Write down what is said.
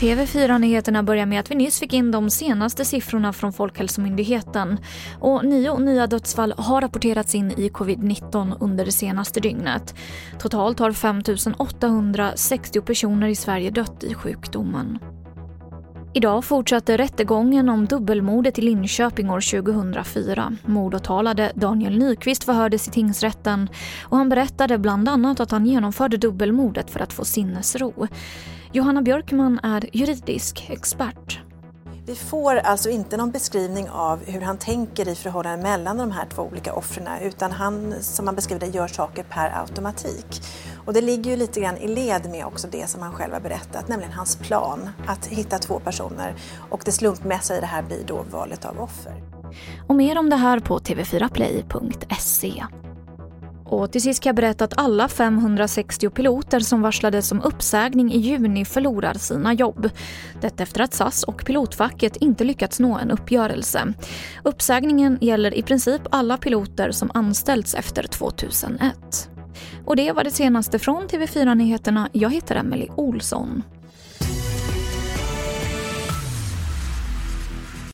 TV4-nyheterna börjar med att vi nyss fick in de senaste siffrorna från Folkhälsomyndigheten. Och nio nya dödsfall har rapporterats in i covid-19 under det senaste dygnet. Totalt har 5 860 personer i Sverige dött i sjukdomen. Idag fortsatte rättegången om dubbelmordet i Linköping år 2004. Mordåtalade Daniel Nyqvist förhördes i tingsrätten och han berättade bland annat att han genomförde dubbelmordet för att få sinnesro. Johanna Björkman är juridisk expert. Vi får alltså inte någon beskrivning av hur han tänker i förhållande mellan de här två olika offren utan han, som han beskriver det, gör saker per automatik. Och det ligger ju lite grann i led med också det som han själv har berättat, nämligen hans plan att hitta två personer och det slumpmässiga i det här blir då valet av offer. Och mer om det här på tv4play.se. Och till sist kan jag berätta att alla 560 piloter som varslades om uppsägning i juni förlorar sina jobb. Detta efter att SAS och pilotfacket inte lyckats nå en uppgörelse. Uppsägningen gäller i princip alla piloter som anställts efter 2001. Och det var det senaste från TV4 Nyheterna. Jag heter Emily Olsson.